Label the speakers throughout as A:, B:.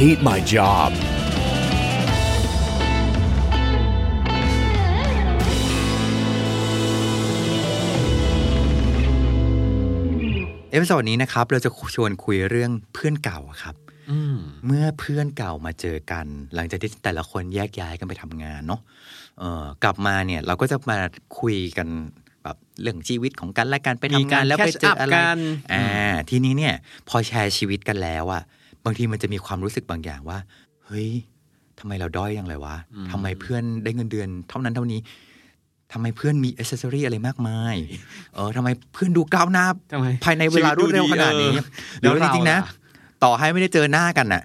A: hate my job.
B: episode นี้นะครับ เราจะชวนคุยเรื่องเพื่อนเก่าครับเมื่อเพื่อนเก่ามาเจอกัน หลังจากที่แต่ละคนแยกย้ายกันไปทำงานเนาะเออกลับมาเนี่ยเราก็จะมาคุยกันแบบเรื่องชีวิตของกันและกันไป
C: มี
B: ทำงา
C: การ
B: นแล้วไป
C: catch
B: เจอ
C: up
B: อะไร
C: กัน
B: อ่าทีนี้เนี่ย พอแชร์ชีวิตกันแล้วอะ บางทีมันจะมีความรู้สึกบางอย่างว่า เฮ้ยทำไมเราด้อยยังเลยวะทำไมเพื่อนได้เงินเดือน เท่านั้นเท่านี้ทำไมเพื่อนมีอ c เซสซอรี่อะไรมากมาย เออทำไมเพื่อนดูก้าวหน้า
C: ทำไม
B: ภายในเวลารวดเร็วขนาดนี้
C: ชีวิตดูดีเออ
B: เดี๋ยว
C: แล้ว
B: จริงๆนะ
C: เราล่ะ
B: ต่อให้ไม่ได้เจอหน้ากันน่ะ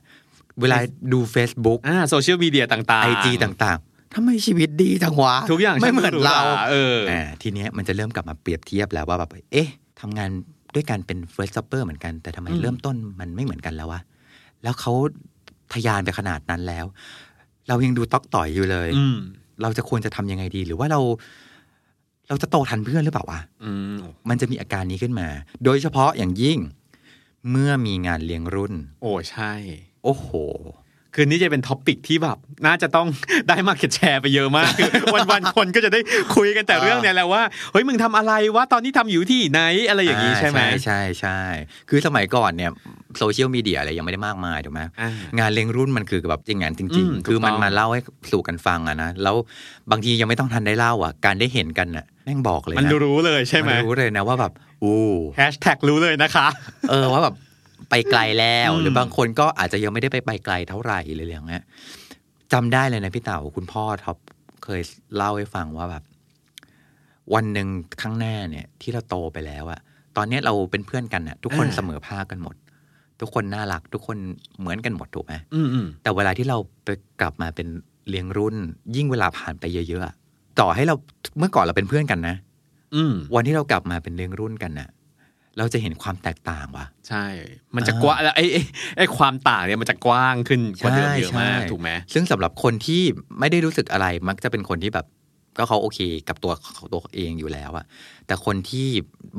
B: เวลาดู Facebook
C: อ่าโซเชียลมีเดียต่างๆ
B: ไอจีต่างๆทำไมชีวิตดีจังวะ
C: ทุกอย่าง
B: ไม่เหมือนเรา
C: ช่งดูหเออ
B: อ่าทีเนี้ยมันจะเริ่มกลับมาเปรียบเทียบแล้วว่าแบบเอ๊ะทำงานด้วยกันเป็น first jobber เหมือนกัน แต่ทำไม
C: อืม
B: เริ่มต้นมันไม่เหมือนกันแล้ววะ แล้วเขาทะยานไปขนาดนั้นแล้ว เรายังดูต๊อกต่อยอยู่เลย
C: อืม
B: เราจะควรจะทำยังไงดี หรือว่าเรา เราจะโตทันเพื่อนหรือเปล่าวะ
C: อืม
B: มันจะมีอาการนี้ขึ้นมา โดยเฉพาะอย่างยิ่ง เมื่อมีงานเลี้ยงรุ่น
C: โอ้ใช่
B: โอ้โห
C: คืนนี้จะเป็น topic ที่แบบน่าจะต้องได้ market share ไปเยอะมากคือวันๆคนก็จะได้คุยกันแต่เรื่องเนี้ยแหละว่าเฮ้ยมึงทำอะไรวะตอนนี้ทำอยู่ที่ไหนอะไรอย่างนี้ใช่ไหม
B: ใช่ใช่ใช่คือสมัยก่อนเนี่ยโซเชียลมีเดียอะไรยังไม่ได้มากมายถูกไหม
C: อ่างา
B: นเลี้ยงรุ่นมันคือแบบจริงงานจ
C: อื
B: ริง
C: ม
B: ๆคือมัน
C: ถูกต้อง
B: มาเล่าให้สู่กันฟังอะนะแล้วบางทียังไม่ต้องทันได้เล่าอะ การได้เห็นกันอะแม่งบอกลยนะ
C: มันรู้เลยใช่ไหมมั
B: นรู้เลยนะว่าแบบอู้
C: แฮชแท็กรู้เลยนะคะ
B: เออว่าแบบ ไปไกลแล้ว
C: อืม
B: หรือบางคนก็อาจจะยังไม่ได้ไปไปไกลเท่าไหร่เลยอย่างเงี้ยจำได้เลยนะพี่เต่าคุณพ่อท็อปเคยเล่าให้ฟังว่าแบบ วันหนึ่งข้างหน้าเนี่ย ที่เราโตไปแล้วอะตอนเนี้ยเราเป็นเพื่อนกันอะทุกคนเสมอภาคกันหมด ทุกคนน่ารัก ทุกคนเหมือนกันหมดถูกไหม
C: อืมอืม
B: แต่เวลาที่เราไปกลับมาเป็นเลี้ยงรุ่น ยิ่งเวลาผ่านไปเยอะๆอะต่อให้เราเมื่อก่อนเราเป็นเพื่อนกันนะ
C: อืม
B: วันที่เรากลับมาเป็นเลี้ยงรุ่นกันน่ะ เราจะเห็นความแตกต่างว่ะ
C: ใช่ มันจะกว้างแล้วไอ้ไอ้ไอ้ความต่างเนี่ยมันจะกว้างขึ้นกว่าเดิมเยอะมาก
B: ใช่
C: ถูกไหม
B: ซึ่งสำหรับคนที่ไม่ได้รู้สึกอะไรมักจะเป็นคนที่แบบก็เขาโอเคกับตัวเขาตัวเองอยู่แล้วอะแต่คนที่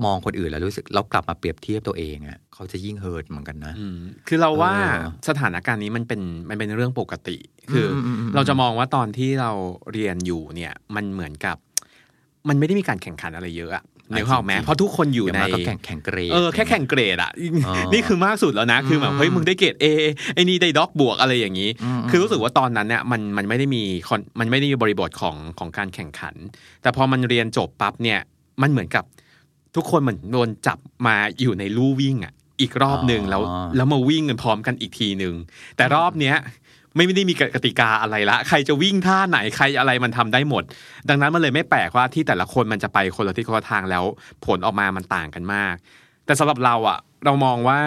B: มองคนอื่นแล้วรู้สึกแล้วกลับมาเปรียบเทียบตัวเองอะเขาจะยิ่งเฮิร์ตเหมือนกันนะ
C: อืมคือเราว่า
B: เออ
C: สถานการณ์นี้มันเป็นมันเป็นเรื่องปกติ คืออ
B: มอืมอืม
C: เราจะมองว่าตอนที่เราเรียนอยู่เนี่ย มันเหมือนกับ มันไม่ได้มีการแข่งขันอะไรเยอะอะ นึกภาพออกไหมเพราะทุกคนอยู่
B: อย่าง
C: ใน
B: มากก็แข่งแข่งเกรด
C: เออแค่แข่งเกรดอะ
B: อ๋อ
C: นี่คือมากสุดแล้วนะ คือแบบ
B: อืม
C: เฮ้ยมึงได้เกรดเอไอ้นี่ได้ด็อกบวกอะไรอย่างนี้
B: อืม
C: คือรู้สึกว่าตอนนั้นเนี่ยมันมันไม่ได้มีคอนมันไม่ได้มีบริบทของของการแข่งขัน แต่พอมันเรียนจบปั๊บเนี่ยมันเหมือนกับทุกคนเหมือนโดนจับมาอยู่ในลู่วิ่งอะอีกรอบหนึ่งแล้วแล้วมาวิ่งกันพร้อมกันอีกทีหนึ่งแต่รอบเนี้ย ไม่ได้มีกติกาอะไรละ ใครจะวิ่งท่าไหนใครอะไรมันทำได้หมด ดังนั้นมันเลยไม่แปลกว่าที่แต่ละคนมันจะไปคนละทิศคนละทางแล้ว ผลออกมามันต่างกันมาก แต่สำหรับเราอะเรามองว่า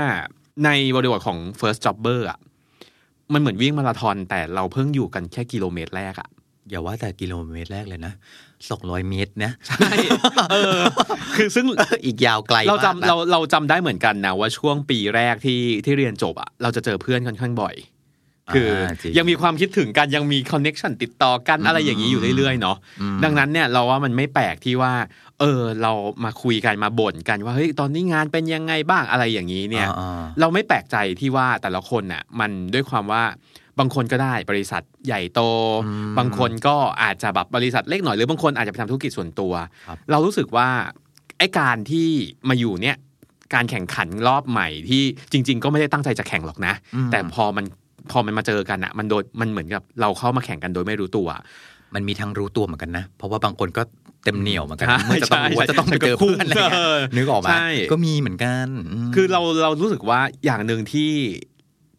C: ในบริบทของ first jobber อะมันเหมือนวิ่งมาราธอนแต่เราเพิ่งอยู่กันแค่กิโลเมตรแรกอะ
B: อย่าว่าแต่กิโลเมตรแรกเลยนะสองร้อยเมตรนะ
C: ใช่เออ คือซึ่ง
B: อีกยาวไกล
C: เรา
B: มาก
C: จำ
B: นะ
C: เราเราจำได้เหมือนกันนะว่าช่วงปีแรกที่ที่เรียนจบอะเราจะเจอเพื่อนค่อนข้างบ่อย คืออา
B: จริง
C: ยังมีความคิดถึงกันยังมีคอนเน็ชันติดต่อกันอะไรอย่างนี้อยู่เรื่อยๆเนาะ
B: อืม
C: ดังนั้นเนี่ยเราว่ามันไม่แปลกที่ว่า เออ เรามาคุยกันมาบ่นกันว่าเฮ้ยตอนนี้งานเป็นยังไงบ้างอะไรอย่างนี้เนี่ย
B: อ่า
C: เราไม่แปลกใจที่ว่าแต่ละคนน่ะ มันด้วยความว่าบางคนก็ได้บริษัทใหญ่โต
B: อืม
C: บางคนก็อาจจะแบบบริษัทเล็กหน่อยหรือบางคนอาจจะไปทำธุรกิจส่วนตัว
B: ครับ
C: เรารู้สึกว่าไอ้การที่มาอยู่เนี่ยการแข่งขันรอบใหม่ที่จริง ๆ ก็ไม่ได้ตั้งใจจะแข่งหรอกนะ
B: อืม
C: แต่พอมัน พอมันมาเจอกันอะมันโดยมันเหมือนกับเราเข้ามาแข่งกันโดยไม่รู้ตัว
B: มันมีทั้งรู้ตัวเหมือนกันนะ เพราะว่าบางคนก็เต็มเหนียวเหมือนกัน
C: ใช่
B: เมื่อจะต้องรู้ว่า
C: ใช่
B: จะต้องไปเจอเพื่อนอะไรเงี้ย
C: เออ
B: นึกออกไหม
C: ใช่
B: ก็มีเหมือนกันม
C: คือเราเรารู้สึกว่าอย่างหนึ่งที่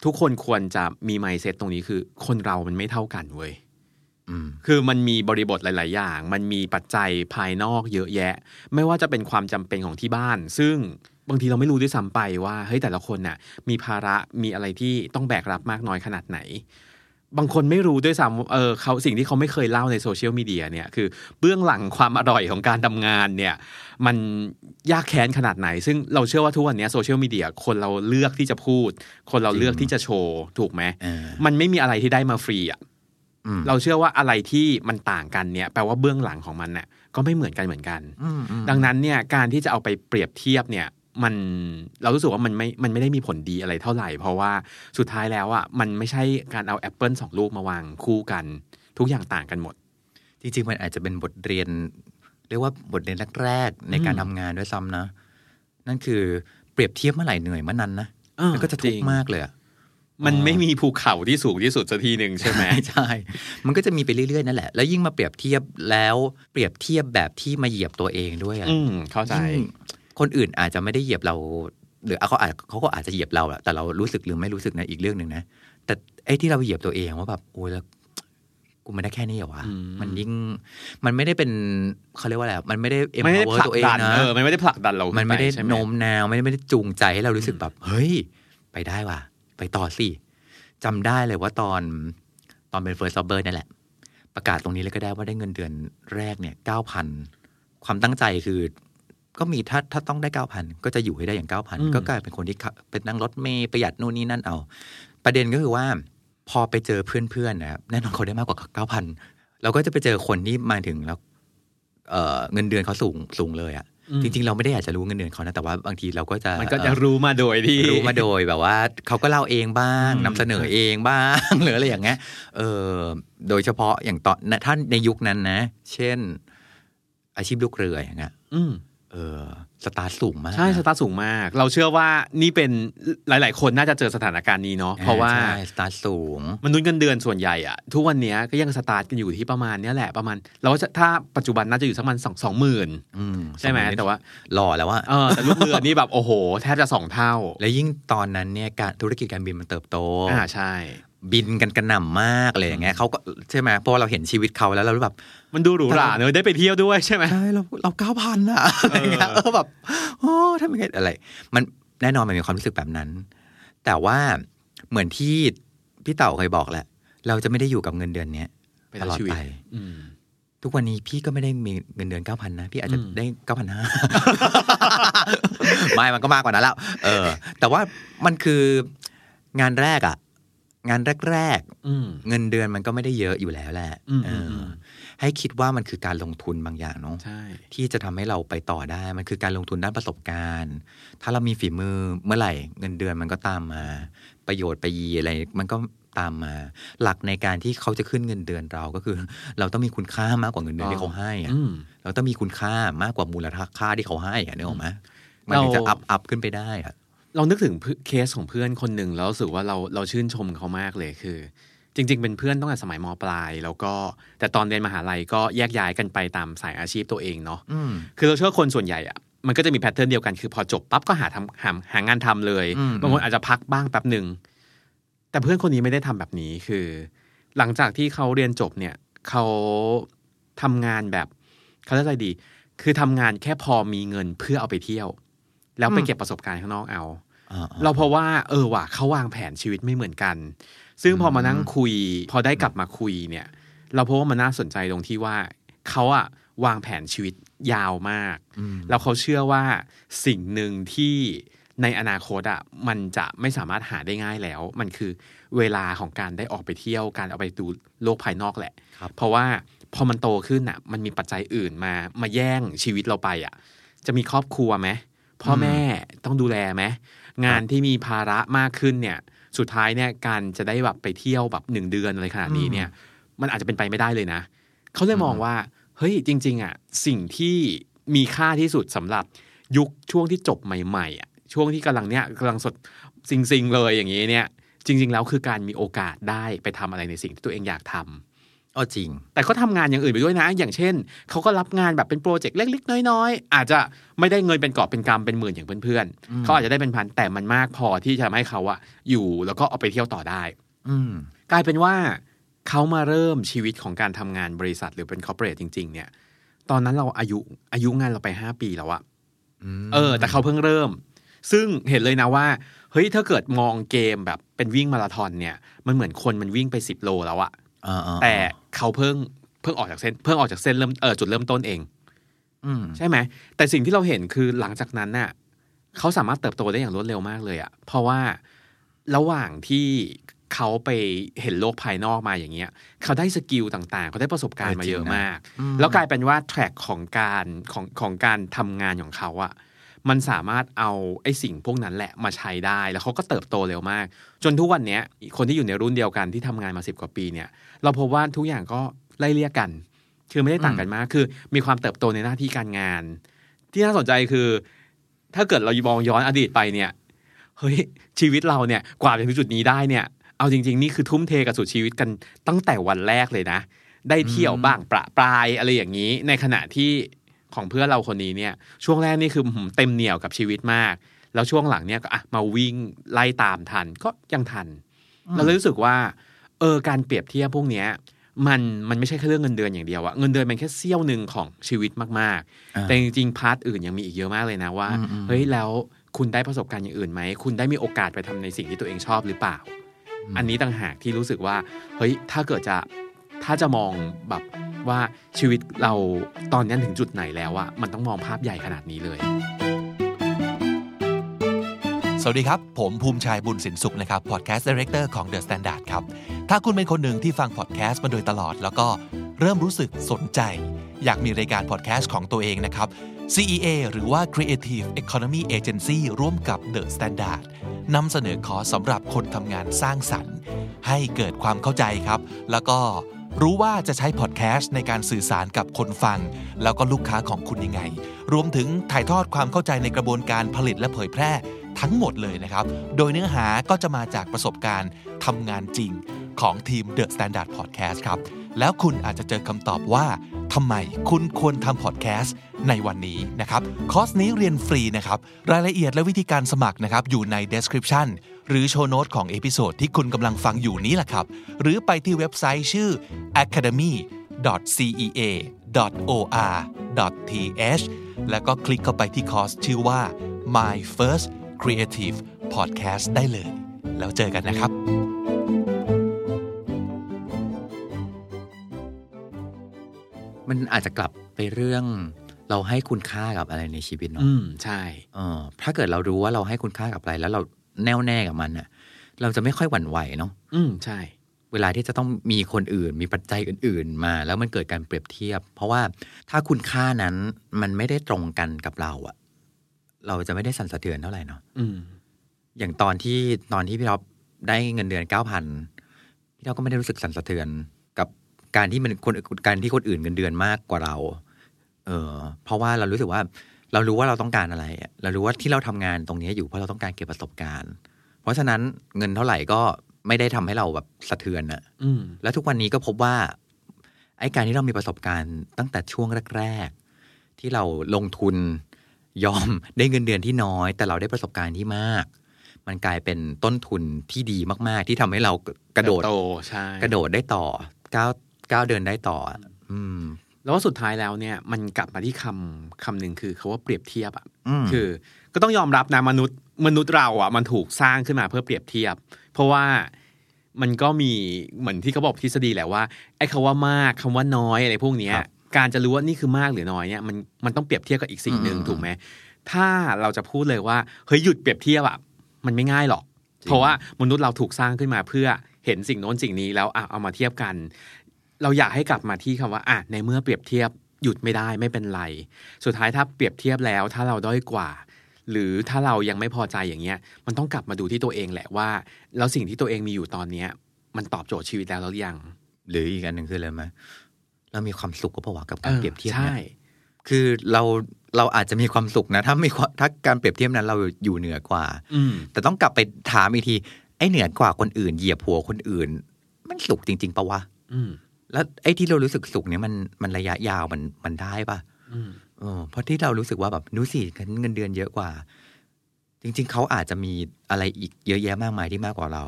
C: ทุกคนควรจะมี mindset ตรงนี้คือ คนเรามันไม่เท่ากันเว้ย
B: อืม
C: คือมันมีบริบทหลาย ๆ อย่าง มันมีปัจจัยภายนอกเยอะแยะ ไม่ว่าจะเป็นความจำเป็นของที่บ้าน ซึ่ง บางทีเราไม่รู้ด้วยซ้ำไปว่าเฮ้ยแต่ละคนน่ะ มีภาระมีอะไรที่ต้องแบกรับมากน้อยขนาดไหน บางคนไม่รู้ด้วยซ้ำเออเขาสิ่งที่เขาไม่เคยเล่าในโซเชียลมีเดียเนี่ยคือเบื้องหลังความอร่อยของการทำงานเนี่ย มันยากแค้นขนาดไหน ซึ่งเราเชื่อว่าทุกวันนี้โซเชียลมีเดียคนเราเลือกที่จะพูด คนเราเลือกที่จะโชว์ถูกไหม
B: เออ
C: มันไม่มีอะไรที่ได้มาฟรีอะ
B: อืม
C: เราเชื่อว่าอะไรที่มันต่างกันเนี่ยแปลว่าเบื้องหลังของมันเนี่ยก็ไม่เหมือนกันเหมือนกัน
B: อืมอืม
C: ดังนั้นเนี่ยการที่จะเอาไปเปรียบเทียบเนี่ย มันเรารู้สึกว่ามันไม่มันไม่ได้มีผลดีอะไรเท่าไหร่ เพราะว่าสุดท้ายแล้วอะมันไม่ใช่การเอาแอปเปิลสองลูกมาวางคู่กัน ทุกอย่างต่างกันหมด
B: จริงๆ มันอาจจะเป็นบทเรียน เรียกว่าบทเรียนแรกๆในการ
C: อืม
B: ทำงานด้วยซ้ำนะ นั่นคือเปรียบเทียบเมื่อไหร่เหนื่อยเมื่อนั้นนะ
C: เออ
B: มันก็จะทุก
C: จริ
B: ข์
C: ง
B: มากเลยอะ
C: มัน
B: อ๋อ
C: ไม่มีภูเขาที่สูงที่สุดสักทีหนึ่งใช่ไหม
B: ใช่ มันก็จะมีไปเรื่อยๆนั่นแหละ แล้วยิ่งมาเปรียบเทียบแล้วเปรียบเทียบแบบที่มาเหยียบตัวเองด้วยอะ
C: อืมเข้าใจ
B: ยิ่ง คนอื่นอาจจะไม่ได้เหยียบเรา หรือเขาอาจเขาก็อาจจะเหยียบเราแหละแต่เรารู้สึกหรือไม่รู้สึกนะอีกเรื่องหนึ่งนะแต่ไอ้ที่เราเหยียบตัวเองว่าแบบโอ้ยแล้วกูไม่ได้แค่นี้เหรอวะ
C: อืม
B: มันยิ่งมันไม่ได้เป็นเขาเรียกว่าอะไรอะมันไม่ได้
C: ไม่ได้
B: empower
C: ผลัก
B: ตัวเอง
C: ดัน
B: นะ
C: เออมันไม่ได้ผลักดันเรา
B: มันไม่ได้
C: ขึ้ปใช่ห
B: โน้มน้าวไม่ได้ไม่ได้จูงใจให้เรารู้สึกแบบ เฮ้ย ไปได้ว่ะ ไปต่อสิจำได้เลยว่าตอนตอนเป็น first jobber นี่แหละ ประกาศตรงนี้เลยก็ได้ว่าได้เงินเดือนแรกเนี่ยเก้าพันความตั้งใจคือ ก็มีถ้าถ้าต้องได้เก้าพันก็จะอยู่ให้ได้อย่างเก้าพัน
C: อืม
B: ก็กลายเป็นคนที่ขับเป็นนั่งรถเมย์ประหยัดนู่นนี่นั่นเอา ประเด็นก็คือว่า พอไปเจอเพื่อนๆนะครับแน่นอนเขาได้มากกว่าเก้าพันเราก็จะไปเจอคนที่มาถึงแล้วเอ่อเงินเดือนเขาสูงสูงเลยอะ
C: อืม
B: จริงๆ เราไม่ได้อยากจะรู้เงินเดือนเขานะ แต่ว่าบางทีเราก็จะ
C: มันก็จะ
B: เอ่อ
C: รู้มาโดยที่
B: รู้มาโดยแบบว่าเขาก็เล่าเองบ้าง
C: อืม
B: นำเสนอเองบ้างหรืออะไรอย่างเงี้ยเออโดยเฉพาะอย่างตอนถ้าในยุคนั้นนะ เช่น อาชีพลูกเรืออย่างเงี้ย
C: อืม
B: เออสตาร์ทสูงมาก
C: ใช่
B: นะ
C: ตาร์ทสูงมาก เราเชื่อว่านี่เป็นหลาย ๆ คนน่าจะเจอสถานการณ์นี้เนาะเพราะว่า
B: ใช่สตาร์ทสูง
C: มนุษย์เงินเดือนส่วนใหญ่อะทุกวันเนี้ยก็ยังสตาร์ทกันอยู่ที่ประมาณเนี้ยแหละประมาณเราก็จะถ้าปัจจุบันน่าจะอยู่สักประมาณสองสองหมื่น
B: อืม
C: ใช่ไหม
B: สยนี้
C: แต่ว่า
B: หล่อแล้วว่า
C: เออแต่ลูกเรือนี่แบบโอ้โห แทบจะสองเท่า
B: และยิ่งตอนนั้นเนี่ยการธุรกิจการบินมันเติบโต
C: อ่าใช่
B: บินกันกระหน่ำมากเลยอย่างเงี้ยเขาก็ใช่ไหมเพราะว่าเราเห็นชีวิตเขาแล้วเรารู้แบบ
C: มันดูหรูหราเนอะได้ไปเที่ยวด้วยใช่ไหม
B: ใช่เราเราเก้าพันอะอะไรเงี้ยเออแบบโอ้ทำยังไงอะไร มันแน่นอนมันมีความรู้สึกแบบนั้น แต่ว่าเหมือนที่พี่เต่าเคยบอกแหละ เราจะไม่ได้อยู่กับเงินเดือนเนี้ย
C: ไป
B: ต
C: ทั้ง
B: ลอด
C: ชีวิต
B: ไป
C: อืม
B: ทุกวันนี้พี่ก็ไม่ได้มีเงินเดือนเก้าพันนะ พี่อาจจะ
C: อืม
B: ได้เก้าพันห้าไม่มันก็มากกว่านั้นแล้ว เออ แต่ว่ามันคืองานแรกอะ งานแรก
C: อืม
B: ๆเงินเดือนมันก็ไม่ได้เยอะอยู่แล้วแหละ
C: อืม
B: เอออ
C: ม
B: ให้คิดว่ามันคือการลงทุนบางอย่างเนาะ
C: ใช่
B: ที่จะทำให้เราไปต่อได้มันคือการลงทุนด้านประสบการณ์ ถ้าเรามีฝีมือเมื่อไหร่ เงินเดือนมันก็ตามมา ประโยชน์ไปยีอะไร มันก็ตามมา หลักในการที่เขาจะขึ้นเงินเดือนเราก็คือ เราต้องมีคุณค่ามากกว่าเงินเดือนที่เขาให้อะ
C: อืม
B: เราต้องมีคุณค่ามากกว่ามูลค่าที่เขาให้อะนึกออกไหมมันถึงจะ
C: เรา
B: อัพอัพขึ้นไปได้อะ
C: เรานึกถึงเคสของเพื่อนคนหนึ่งแล้วรู้สึกว่าเราเราชื่นชมเขามากเลยคือ จริง ๆ เป็นเพื่อนตั้งแต่สมัยมปลาย แล้วก็แต่ตอนเรียนมหาลัยก็แยกย้ายกันไปตามสายอาชีพตัวเองเนาะ
B: อืม
C: คือเราเชื่อว่าคนส่วนใหญ่อะมันก็จะมีแพทเทิร์นเดียวกันคือพอจบปั๊บก็หาทำหาหางานทำเลย
B: อืม
C: บางคนอาจจะพักบ้างแป๊บหนึ่งแต่เพื่อนคนนี้ไม่ได้ทำแบบนี้คือ หลังจากที่เขาเรียนจบเนี่ยเขาทำงานแบบเขาเรียกอะไรดี คือทำงานแค่พอมีเงินเพื่อเอาไปเที่ยว แล้วไปเก็บประสบการณ์ข้างนอกเอา
B: อ่า
C: เราเพราะว่าเออว่ะเขาวางแผนชีวิตไม่เหมือนกัน ซึ่งพอมานั่งคุย พอได้กลับมาคุยเนี่ย เราพบว่ามันน่าสนใจตรงที่ว่าเขาอะวางแผนชีวิตยาวมาก
B: อืม
C: แล้วเขาเชื่อว่าสิ่งหนึ่งที่ในอนาคตอะมันจะไม่สามารถหาได้ง่ายแล้ว มันคือเวลาของการได้ออกไปเที่ยวการเอาไปดูโลกภายนอกแหละ
B: ครับ
C: เพราะว่าพอมันโตขึ้นอะมันมีปัจจัยอื่นมามาแย่งชีวิตเราไปอะจะมีครอบครัวไหมพ่อแม่ต้องดูแลไหม งานที่มีภาระมากขึ้นเนี่ย สุดท้ายเนี่ยการจะได้แบบไปเที่ยวแบบหนึ่งเดือนอะไรขนาดนี้เนี่ย มันอาจจะเป็นไปไม่ได้เลยนะเขาเลยมองว่าเฮ้ยจริง ๆอะสิ่งที่มีค่าที่สุดสำหรับยุคช่วงที่จบใหม่ๆอะช่วงที่กำลังเนี้ยกำลังสดซิงๆเลยอย่างนี้เนี่ย จริง ๆ แล้วคือการมีโอกาสได้ไปทำอะไรในสิ่งที่ตัวเองอยากทำ
B: อ๋อจริง
C: แต่เขาทำงานอย่างอื่นไปด้วยนะ อย่างเช่น เขาก็รับงานแบบเป็นโปรเจกต์เล็กๆ น้อยๆ อาจจะไม่ได้เงินเป็นกอบเป็นกำเป็นหมื่นอย่างเพื่อน
B: อืม
C: ๆเขาอาจจะได้เป็นพันแต่มันมากพอที่จะทำให้เขาอะอยู่แล้วก็เอาไปเที่ยวต่อได้
B: อืม
C: กลายเป็นว่าเขามาเริ่มชีวิตของการทำงานบริษัทหรือเป็นคอร์เปอเรทจริง ๆ เนี่ย ตอนนั้นเราอายุอายุงานเราไปห้าปีแล้วอะ
B: ม
C: เออ แต่เขาเพิ่งเริ่ม ซึ่งเห็นเลยนะว่าเฮ้ยถ้าเกิดมองเกมแบบเป็นวิ่งมาราธอนเนี่ย มันเหมือนคนมันวิ่งไปสิบโลแล้วอะ
B: อ่าๆๆ
C: แต่เขาเพิ่งเพิ่งออกจากเส้น เพิ่งออกจากเส้นเริ่มเออจุดเริ่มต้นเอง
B: อืม
C: ใช่ไหม แต่สิ่งที่เราเห็นคือหลังจากนั้นน่ะเขาสามารถเติบโตได้อย่างรวดเร็วมากเลยอะเพราะว่าระหว่างที่เขาไปเห็นโลกภายนอกมาอย่างเงี้ย เขาได้ skill ต่างๆ เขาได้ประสบการณ์มาเยอะมาก แล้วกลายเป็นว่า track ของการของของการทำงานของเขาอะ มันสามารถเอาไอ้สิ่งพวกนั้นแหละมาใช้ได้ แล้วเขาก็เติบโตเร็วมาก จนทุกวันเนี้ยคนที่อยู่ในรุ่นเดียวกันที่ทำงานมาสิบกว่าปีเนี่ยเราพบว่าทุกอย่างก็ไล่เลี่ยกัน คือไม่ได้ต่างกันมาก คือ มีความเติบโตในหน้าที่การงาน ที่น่าสนใจคือ ถ้าเกิดเรามองย้อนอดีตไปเนี่ยเฮ้ยชีวิตเราเนี่ยกว่าจะถึงจุดนี้ได้เนี่ยเอาจริง ๆ นี่คือทุ่มเทกับสุดชีวิตกันตั้งแต่วันแรกเลยนะ ได้เที่ยวบ้างประปรายอะไรอย่างนี้ ในขณะที่ ของเพื่อนเราคนนี้เนี่ย ช่วงแรกนี่คือหืมเต็มเหนี่ยวกับชีวิตมาก แล้วช่วงหลังเนี่ยก็อะมาวิ่งไล่ตามทันก็ยังทัน เราเลยรู้สึกว่า เออการเปรียบเทียบพวกเนี้ยมันมันไม่ใช่แค่เรื่องเงินเดือนอย่างเดียวอะเงินเดือนเป็นแค่เสี้ยวหนึ่งของชีวิตมากๆ
B: อ่า
C: แต่จริงๆพาร์ทอื่นยังมีอีกเยอะมากเลยนะว่า
B: อืมอืม
C: เฮ้ยแล้วคุณได้ประสบการณ์อย่างอื่นไหมคุณได้มีโอกาสไปทำในสิ่งที่ตัวเองชอบหรือเปล่า อันนี้ต่างหากที่รู้สึกว่า เฮ้ยถ้าเกิดจะถ้าจะมองแบบ ว่าชีวิตเราตอนนี้ถึงจุดไหนแล้วอะมันต้องมองภาพใหญ่ขนาดนี้เลย
D: สวัสดีครับ ผมภูมิชัยบุญสินสุขนะครับ podcast director ของ The Standard ครับ ถ้าคุณเป็นคนหนึ่งที่ฟังพอดแคสต์มาโดยตลอด แล้วก็เริ่มรู้สึกสนใจ อยากมีรายการพอดแคสต์ของตัวเองนะครับ CEA หรือว่า Creative Economy Agency ร่วมกับ The Standard นำเสนอคอร์สสำหรับคนทำงานสร้างสรรค์ ให้เกิดความเข้าใจครับ แล้วก็ รู้ว่าจะใช้พอดแคสต์ในการสื่อสารกับคนฟัง แล้วก็ลูกค้าของคุณยังไง รวมถึงถ่ายทอดความเข้าใจในกระบวนการผลิตและเผยแพร่ทั้งหมดเลยนะครับ โดยเนื้อหาก็จะมาจากประสบการณ์ทำงานจริงของทีม The Standard Podcast ครับ แล้วคุณอาจจะเจอคำตอบว่า ทำไมคุณควรทำพอดแคสต์ในวันนี้นะครับ คอร์สนี้เรียนฟรีนะครับ รายละเอียดและวิธีการสมัครนะครับ อยู่ใน description หรือ show note ของ episode ที่คุณกำลังฟังอยู่นี้แหละครับ หรือไปที่เว็บไซต์ชื่อ academy cea.or.th แล้วก็คลิกเข้าไปที่คอร์สชื่อว่า My First Creative Podcast ได้เลย แล้วเจอกันนะครับ
B: มันอาจจะกลับไปเรื่อง เราให้คุณค่ากับอะไรในชีวิตเนาะ
C: อืมใช่
B: เออถ้าเกิดเรารู้ว่าเราให้คุณค่ากับอะไร แล้วเราแน่วแน่กับมันน่ะเราจะไม่ค่อยหวั่นไหวเนาะ
C: อืมใช่
B: เวลาที่จะต้องมีคนอื่นมีปัจจัยอื่น ๆ มา แล้วมันเกิดการเปรียบเทียบ เพราะว่าถ้าคุณค่านั้นมันไม่ได้ตรงกันกับเราอะเราจะไม่ได้สั่นสะเทือนเท่าไหร่เนาะ
C: อืม
B: อย่างตอนที่ตอนที่พี่ท็อปได้เงินเดือนเก้าพันพี่ท็อปก็ไม่ได้รู้สึกสั่นสะเทือน กับการที่มันคนการที่คนอื่นเงินเดือนมากกว่าเรา เออเพราะว่าเรารู้สึกว่าเรารู้ว่าเราต้องการอะไรอะเรารู้ว่าที่เราทำงานตรงนี้อยู่เพราะเราต้องการเก็บประสบการณ์ เพราะฉะนั้นเงินเท่าไหร่ก็ไม่ได้ทำให้เราแบบสะเทือนอะ
C: อืม
B: แล้วทุกวันนี้ก็พบว่าไอ้การที่เรามีประสบการณ์ตั้งแต่ช่วงแรก ๆ ที่เราลงทุนยอมได้เงินเดือนที่น้อย แต่เราได้ประสบการณ์ที่มาก มันกลายเป็นต้นทุนที่ดีมาก ๆ ที่ทำให้เรากระโดด
C: เติบโตใช่
B: กระโดดได้ต่อก้าว ก้าวเดินได้ต่ออะอืม
C: แล้วว่าสุดท้ายแล้วเนี่ย มันกลับมาที่คำคำหนึ่งคือคาว่าเปรียบเทียบอะ
B: อืม
C: คือ ก็ต้องยอมรับนะมนุษย์ มนุษย์เราอะ มันถูกสร้างขึ้นมาเพื่อเปรียบเทียบ เพราะว่ามันก็มีเหมือนที่เขาบอกทฤษฎีแหละว่าไอ้คาว่ามากคำว่าน้อยอะไรพวกเนี้ย
B: ครับ
C: การจะรู้ว่านี่คือมากหรือน้อยเนี่ยมันมันต้องเปรียบเทียบกับอีกสิ่งหนึ่ง
B: อืม
C: ถูกไหมถ้าเราจะพูดเลยว่าเฮ้ยหยุดเปรียบเทียบอะมันไม่ง่ายหรอก เพราะว่ามนุษย์เราถูกสร้างขึ้นมาเพื่อเห็นสิ่งโน้นสิ่งนี้แล้วอะเอามาเทียบกัน เราอยากให้กลับมาที่คำว่าอะในเมื่อเปรียบเทียบหยุดไม่ได้ไม่เป็นไร สุดท้ายถ้าเปรียบเทียบแล้ว ถ้าเราด้อยกว่า หรือถ้าเรายังไม่พอใจอย่างเงี้ย มันต้องกลับมาดูที่ตัวเองแหละว่า แล้วสิ่งที่ตัวเองมีอยู่ตอนเนี้ย มันตอบโจทย์ชีวิตแล้วหรือยัง
B: หรืออีกอันหนึ่งคืออะไรไหมเรามีความสุขก็เพราะว่ากับการเปรียบเทียบ
C: ใช่
B: เนี่ยคือเราเราอาจจะมีความสุขนะ ถ้ามีความถ้าการเปรียบเทียบนั้นเราอยู่เหนือกว่า
C: อืม
B: แต่ต้องกลับไปถามอีกทีไอ้เหนือกว่าคนอื่น เหยียบหัวคนอื่น มันสุขจริงๆปะวะ
C: อืม
B: แล้วไอ้ที่เรารู้สึกสุขเนี่ยมันมันระยะยาวมันมันได้ปะ
C: อืม
B: เออเพราะที่เรารู้สึกว่าแบบนู้สิเงินเดือนเยอะกว่า จริง ๆเขาอาจจะมีอะไรอีกเยอะแยะมากมายที่มากกว่าเรา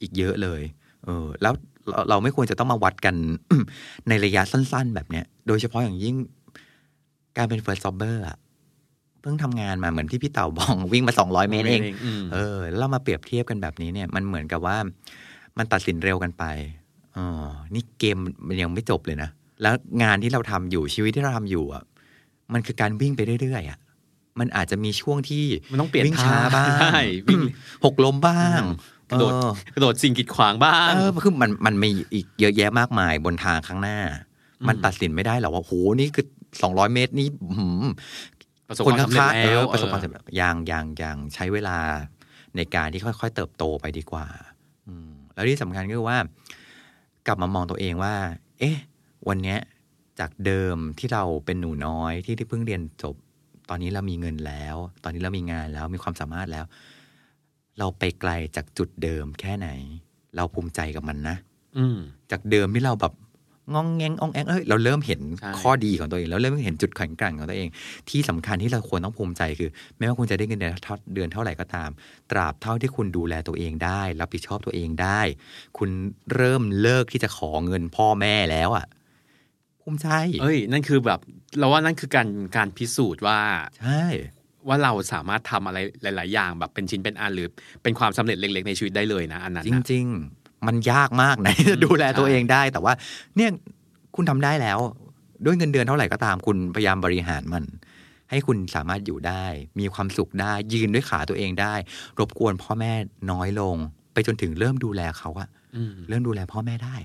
B: อีกเยอะเลย เออ แล้วเราเราไม่ควรจะต้องมาวัดกันในระยะสั้น ๆ แบบเนี้ย โดยเฉพาะอย่างยิ่งการเป็น first jobber อะเพิ่งทำงานมาเหมือนที่พี่เต่าบอกวิ่งมา200เมตรเอง
C: อืม
B: เออแล้วเรามาเปรียบเทียบกันแบบนี้เนี่ย มันเหมือนกับว่า มันตัดสินเร็วกันไป อ๋อนี่เกมมันยังไม่จบเลยนะ แล้วงานที่เราทำอยู่ชีวิตที่เราทำอยู่อะ มันคือการวิ่งไปเรื่อยๆอะ มันอาจจะมีช่วงที่
C: มันต้องเปลี่ยน
B: วิ่งช้าบ้าง
C: ใช่วิ่ง
B: หกล้มบ้าง
C: กระโดด
B: เออ
C: กระโดดสิ่งกีดขวางบ้าง
B: เออคือมันมันมีอีกเยอะแยะมากมายบนทางข้างหน้า มันตัดสินไม่ได้หรอกว่าโหนี่คือสองร้อยเมตรนี่หืม
C: ประสบ
B: คน
C: ความสำเร็จ
B: ข้างๆเอ
C: แล้
B: อ
C: ว
B: ประสบความสำเร็จอย่างอย่างอย่างใช้เวลาในการที่ค่อย ๆ เติบโตไปดีกว่าอืมแล้วที่สำคัญก็คือว่า กลับมามองตัวเองว่า เอ๊ะ วันเนี้ยจากเดิมที่เราเป็นหนูน้อยที่ที่เพิ่งเรียนจบ ตอนนี้เรามีเงินแล้ว ตอนนี้เรามีงานแล้วมีความสามารถแล้ว เราไปไกลจากจุดเดิมแค่ไหน เราภูมิใจกับมันนะ
C: อืม
B: จากเดิมที่เราแบบ งองแงงองแองเอ้ยเราเริ่มเห็น
C: ใช่
B: ข้อดีของตัวเองแล้วเริ่มเห็นจุดแข็งแกร่งของตัวเอง ที่สำคัญที่เราควรต้องภูมิใจคือ ไม่ว่าคุณจะได้เงินเดือนเท่าเดือนเท่าไหร่ก็ตาม ตราบเท่าที่คุณดูแลตัวเองได้ รับผิดชอบตัวเองได้ คุณเริ่มเลิกที่จะขอเงินพ่อแม่แล้วอะภูมิใจ
C: เอ้ย นั่นคือแบบ เราว่านั่นคือการการพิสูจน์ว่า
B: ใช่
C: ว่าเราสามารถทำอะไรหลาย ๆ อย่างแบบเป็นชิ้นเป็นอันหรือเป็นความสำเร็จเล็ก ๆ ในชีวิตได้เลยนะอันนั้น
B: จ
C: นะ
B: ริง ๆ มันยากมากนะที่จะดูแลตัวเองได้ แต่ว่า เนี่ยคุณทำได้แล้ว ด้วยเงินเดือนเท่าไหร่ก็ตามคุณพยายามบริหารมัน ให้คุณสามารถอยู่ได้ มีความสุขได้ ยืนด้วยขาตัวเองได้ รบกวนพ่อแม่น้อยลง ไปจนถึงเริ่มดูแลเขาอะ
C: อืม
B: เริ่มดูแลพ่อแม่ได้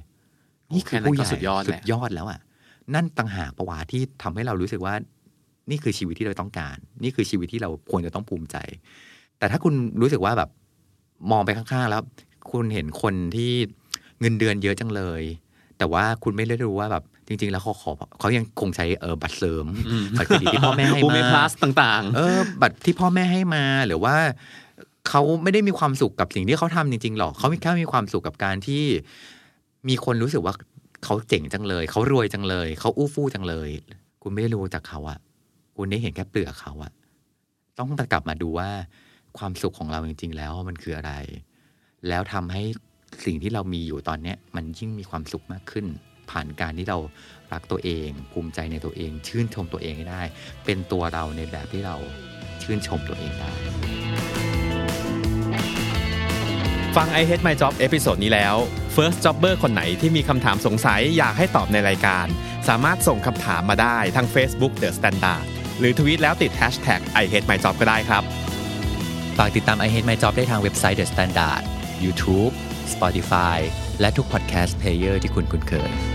C: โอ้
B: นี่คือ
C: แค่นั้น
B: ผู้
C: ก็
B: ใหญ่
C: สุดยอดแหละ
B: สุดยอดแล้วอะนั่นต่างหากประวาที่ทำให้เรารู้สึกว่า นี่คือชีวิตที่เราต้องการ นี่คือชีวิตที่เราควรจะต้องภูมิใจ แต่ถ้าคุณรู้สึกว่าแบบมองไปข้างๆแล้ว คุณเห็นคนที่เงินเดือนเยอะจังเลย แต่ว่าคุณไม่ได้รู้ว่าแบบจริง ๆ แล้วเขาขอเขายังคงใช้เออบัตรเสริม
C: อืม
B: บัตรเครดิตที่พ่อแม่ให้
C: บูเม
B: มา
C: พลัสต่าง
B: เออ บัตรที่พ่อแม่ให้มาหรือว่าเขาไม่ได้มีความสุขกับสิ่งที่เขาทำจริง ๆ หรอกเขาแค่มีความสุขกับการที่มีคนรู้สึกว่าเขาเจ๋งจังเลย เขารวยจังเลย เขาอู้ฟู่จังเลย คุณไม่ได้รู้จักเขาอะคุณได้เห็นแค่เปลือกเขาอะต้องกลับมาดูว่าความสุขของเราจริง ๆ แล้วมันคืออะไร แล้วทำให้สิ่งที่เรามีอยู่ตอนเนี้ยมันยิ่งมีความสุขมากขึ้น ผ่านการที่เรารักตัวเอง ภูมิใจในตัวเอง ชื่นชมตัวเองให้ได้ เป็นตัวเราในแบบที่เราชื่นชมตัวเองได้
C: ฟัง I Hate My Job episode นี้แล้ว First Jobber คนไหนที่มีคำถามสงสัยอยากให้ตอบในรายการ สามารถส่งคำถามมาได้ทาง Facebook The Standard หรือทวีตแล้วติด Hashtag I Hate My Job ก็ได้ครับ
B: ฝากติดตาม I Hate My Job ได้ทางเว็บไซต์ The Standard YouTube Spotify และทุก podcast player ที่คุณคุ้นเคย